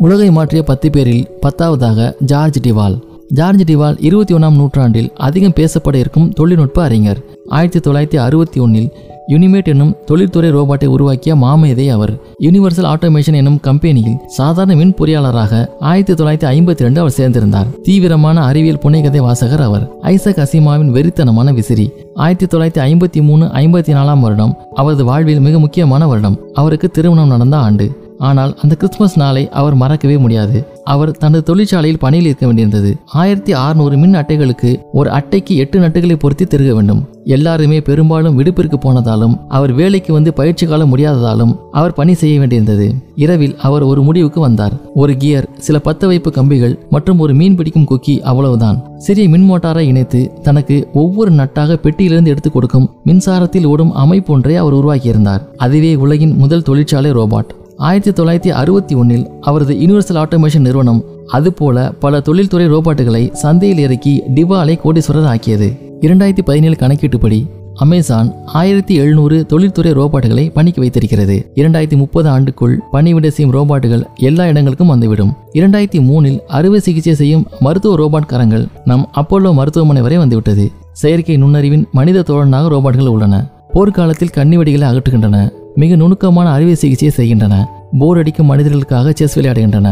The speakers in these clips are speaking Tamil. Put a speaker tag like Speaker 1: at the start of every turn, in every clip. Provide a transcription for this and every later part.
Speaker 1: உலகை மாற்றிய பத்து பேரில் பத்தாவதாக ஜார்ஜ் டிவால். ஜார்ஜ் டிவால் இருபத்தி ஒன்றாம் நூற்றாண்டில் அதிகம் பேசப்பட இருக்கும் தொழில்நுட்ப அறிஞர். ஆயிரத்தி தொள்ளாயிரத்தி அறுபத்தி ஒன்றில் யூனிமேட் என்னும் தொழில்துறை ரோபோட்டை உருவாக்கிய மாமேதை அவர். யூனிவர்சல் ஆட்டோமேஷன் என்னும் கம்பெனியில் சாதாரண மின் பொறியாளராக ஆயிரத்தி தொள்ளாயிரத்தி ஐம்பத்தி ரெண்டு அவர் சேர்ந்திருந்தார். தீவிரமான அறிவியல் புனைகதை வாசகர் அவர். ஐசக் அசிமாவின் வெறித்தனமான விசிறி. ஆயிரத்தி தொள்ளாயிரத்தி ஐம்பத்தி மூணு ஐம்பத்தி நாலாம் வருடம் அவரது வாழ்வில் மிக முக்கியமான வருடம். அவருக்கு திருமணம் நடந்த ஆண்டு. ஆனால் அந்த கிறிஸ்துமஸ் நாளை அவர் மறக்கவே முடியாது. அவர் தனது தொழிற்சாலையில் பணியில் இருக்க வேண்டியிருந்தது. ஆயிரத்தி அறுநூறு மின் அட்டைகளுக்கு ஒரு அட்டைக்கு எட்டு நட்டுகளை பொருத்தி திருக வேண்டும். எல்லாருமே பெரும்பாலும் விடுப்பிற்கு போனதாலும் அவர் வேலைக்கு வந்து பயிற்சி காலம் முடியாததாலும் அவர் பணி செய்ய வேண்டியிருந்தது. இரவில் அவர் ஒரு முடிவுக்கு வந்தார். ஒரு கியர் சில பத்து வைப்பு கம்பிகள் மற்றும் ஒரு மீன் பிடிக்கும் குக்கி அவ்வளவுதான். சிறிய மின் மோட்டாரை இணைத்து தனக்கு ஒவ்வொரு நட்டாக பெட்டியிலிருந்து எடுத்துக் கொடுக்கும் மின்சாரத்தில் ஓடும் அமைப்பு ஒன்றை அவர் உருவாக்கியிருந்தார். அதுவே உலகின் முதல் தொழிற்சாலை ரோபாட். ஆயிரத்தி தொள்ளாயிரத்தி அறுபத்தி ஒன்றில் அவரது யூனிவர்சல் ஆட்டோமேஷன் நிறுவனம் அதுபோல பல தொழில்துறை ரோபோட்டுகளை சந்தையில் இறக்கி டிவாலை கோடீஸ்வரர் ஆக்கியது இரண்டாயிரத்தி பதினேழு கணக்கீட்டுப்படி அமேசான் ஆயிரத்தி எழுநூறு தொழில்துறை ரோபாட்டுகளை பணிக்கு வைத்திருக்கிறது. இரண்டாயிரத்தி முப்பது ஆண்டுக்குள் பணிவிட செய்யும் ரோபாட்டுகள் எல்லா இடங்களுக்கும் வந்துவிடும். இரண்டாயிரத்தி மூணில் அறுவை சிகிச்சை செய்யும் மருத்துவ ரோபாட் கரங்கள் நம் அப்போலோ மருத்துவமனை வரை வந்துவிட்டது. செயற்கை நுண்ணறிவின் மனித தோழனாக ரோபாட்டுகள் உள்ளன. போர்க்காலத்தில் கன்னிவெடிகளை அகற்றுகின்றன. மிக நுணுக்கமான அறுவை சிகிச்சையை செய்கின்றன. போர் அடிக்கும் மனிதர்களுக்காக செஸ் விளையாடுகின்றன.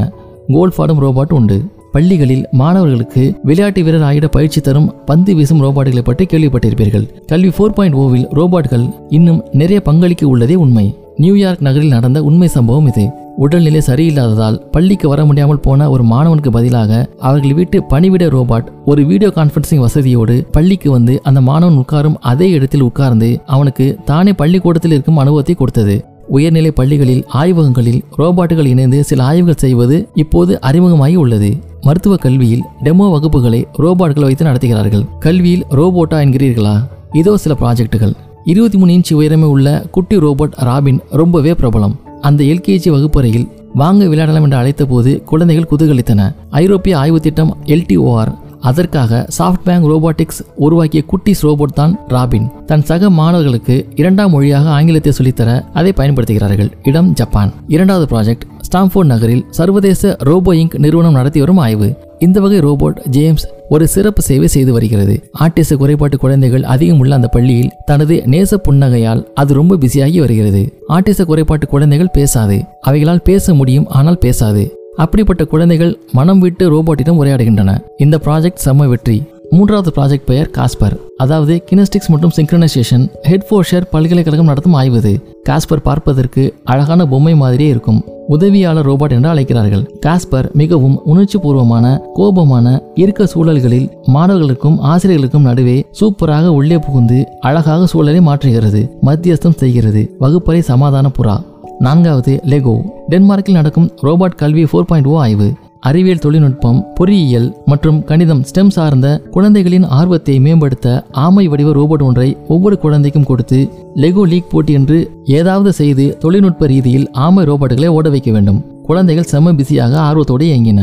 Speaker 1: கோல்ஃப் ஆடும் ரோபோட் உண்டு. பள்ளிகளில் மாணவர்களுக்கு விளையாட்டு வீரர் ஆகிட பயிற்சி தரும் பந்து வீசும் ரோபோட்டுகளை பற்றி கேள்விப்பட்டிருப்பீர்கள். கல்வி ஃபோர் பாயிண்ட் ஓவில் ரோபோட்கள் இன்னும் நிறைய பங்களிக்க உள்ளதே உண்மை. நியூயார்க் நகரில் நடந்த உண்மை சம்பவம் இது. உடல்நிலை சரியில்லாததால் பள்ளிக்கு வர முடியாமல் போன ஒரு மாணவனுக்கு பதிலாக அவர்கள் வீட்டு பணிவிட ரோபாட் ஒரு வீடியோ கான்ஃபரன்சிங் வசதியோடு பள்ளிக்கு வந்து அந்த மாணவன் உட்காரும் அதே இடத்தில் உட்கார்ந்து அவனுக்கு தானே பள்ளிக்கூடத்தில் இருக்கும் அனுபவத்தை கொடுத்தது. உயர்நிலை பள்ளிகளில் ஆய்வகங்களில் ரோபாட்டுகள் இணைந்து சில ஆய்வுகள் செய்வது இப்போது அறிமுகமாகி உள்ளது. மருத்துவ கல்வியில் டெமோ வகுப்புகளை ரோபாட்கள் வைத்து நடத்துகிறார்கள். கல்வியில் ரோபோட்டா என்கிறீர்களா? இதோ சில ப்ராஜெக்டுகள். இருபத்தி மூணு இன்ச் உயரமே உள்ள குட்டி ரோபோட் ராபின் ரொம்பவே பிரபலம். அந்த எல்கேஜி வகுப்பறையில் வாங்க விளையாடலாம் என்று அழைத்த போது குழந்தைகள் குதூகலித்தன. ஐரோப்பிய ஆய்வு திட்டம் எல்டிஓஆர் அதற்காக சாஃப்ட் பேங்க் ரோபோட்டிக்ஸ் உருவாக்கிய குட்டிஸ் ரோபோட் தான் ராபின். தன் சக மாணவர்களுக்கு இரண்டாம் மொழியாக ஆங்கிலத்தை சொல்லித்தர அதை பயன்படுத்துகிறார்கள். இடம் ஜப்பான். இரண்டாவது ப்ராஜெக்ட் ஸ்டாம்ஃபோர்ட் நகரில் சர்வதேச ரோபோ இங்க் நிறுவனம் நடத்தி வரும் ஆய்வு. இந்த வகை ரோபோட் ஜேம்ஸ் ஒரு சிறப்பு சேவை செய்து வருகிறது. ஆர்டிச குறைபாட்டு குழந்தைகள் அதிகம் உள்ள அந்த பள்ளியில் தனது நேச புன்னகையால் அது ரொம்ப பிஸியாகி வருகிறது. ஆர்டிச குறைபாட்டு குழந்தைகள் பேசாது. அவைகளால் பேச முடியும் ஆனால் பேசாது. அப்படிப்பட்ட குழந்தைகள் மனம் விட்டு ரோபோட்டிடம் உரையாடுகின்றன. இந்த ப்ராஜெக்ட் செம்ம வெற்றி. மூன்றாவது ப்ராஜெக்ட் பெயர் காஸ்பர் அதாவது கினஸ்டிக்ஸ் மற்றும் சிங்க்ரனைசேஷன் ஹெட்ஃபோர்ஷர் பல்கலைக்கழகம் நடத்தும் ஆய்வு. காஸ்பர் பார்ப்பதற்கு அழகான பொம்மை மாதிரியே இருக்கும். உதவியாளர் ரோபோட் என்று அழைக்கிறார்கள். காஸ்பர் மிகவும் உணர்ச்சி பூர்வமான கோபமான இருக்க சூழல்களில் மாணவர்களுக்கும் ஆசிரியர்களுக்கும் நடுவே சூப்பராக உள்ளே புகுந்து அழகாக சூழலை மாற்றுகிறது மத்தியஸ்தம் செய்கிறது. வகுப்பறை சமாதான புறா. நான்காவது லெகோ டென்மார்க்கில் நடக்கும் ரோபாட் கல்வி ஃபோர் பாயிண்ட் ஓ ஆய்வு. அறிவியல் தொழில்நுட்பம் பொறியியல் மற்றும் கணிதம் ஸ்டெம் சார்ந்த குழந்தைகளின் ஆர்வத்தை மேம்படுத்த ஆமை வடிவ ரோபோட் ஒன்றை ஒவ்வொரு குழந்தைக்கும் கொடுத்து லெகோ லீக் போட்டி என்று ஏதாவது செய்து தொழில்நுட்ப ரீதியில் ஆமை ரோபோட்டுகளை ஓட வைக்க வேண்டும். குழந்தைகள் செம பிஸியாக ஆர்வத்தோடு இயங்கின.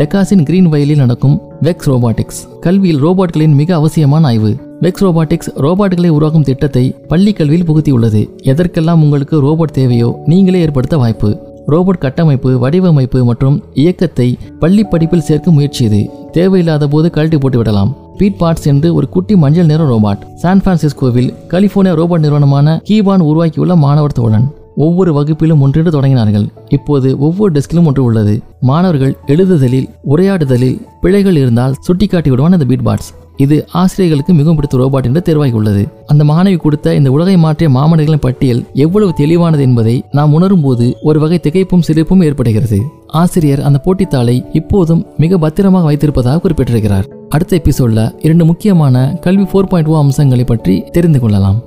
Speaker 1: டெக்காசின் கிரீன் வயலில் நடக்கும் வெக்ஸ் ரோபாட்டிக்ஸ் கல்வியில் ரோபோட்களின் மிக அவசியமான ஆய்வு. வெக்ஸ் ரோபாட்டிக்ஸ் ரோபாட்களை உருவாக்கும் திட்டத்தை பள்ளி கல்வியில் புகுத்தியுள்ளது. எதற்கெல்லாம் உங்களுக்கு ரோபோட் தேவையோ நீங்களே ஏற்படுத்த வாய்ப்பு. ரோபோட் கட்டமைப்பு வடிவமைப்பு மற்றும் இயக்கத்தை பள்ளி படிப்பில் சேர்க்க முயற்சியது. தேவையில்லாத போது கழட்டி போட்டு விடலாம். பீட் பாட்ஸ் என்று ஒரு குட்டி மஞ்சள் நிற ரோபாட். சான் பிரான்சிஸ்கோவில் கலிபோர்னியா ரோபோட் நிறுவனமான கீபான் உருவாக்கியுள்ள மாணவர் தோழன். ஒவ்வொரு வகுப்பிலும் ஒன்றிட்டு தொடங்கினார்கள். இப்போது ஒவ்வொரு டெஸ்கிலும் ஒன்று உள்ளது. மாணவர்கள் எழுதுதலில் உரையாடுதலில் பிழைகள் இருந்தால் சுட்டிக்காட்டி விடுவான் அந்த பீட் பாட்ஸ் இது ஆசிரியர்களுக்கு மிகவும் பிடித்த ரோபாட் என்று தேர்வாகி உள்ளது அந்த மாணவி கொடுத்த இந்த உலகை மாற்றிய மாமனிதர்களின் பட்டியல் எவ்வளவு தெளிவானது என்பதை நாம் உணரும் போது ஒரு வகை திகைப்பும் சிரிப்பும் ஏற்படுகிறது. ஆசிரியர் அந்த போட்டித்தாளை இப்போதும் மிக பத்திரமாக வைத்திருப்பதாக குறிப்பிட்டிருக்கிறார். அடுத்த எபிசோட்ல இரண்டு முக்கியமான கல்வி ஃபோர் பாயிண்ட் ஓ அம்சங்களை பற்றி தெரிந்து கொள்ளலாம்.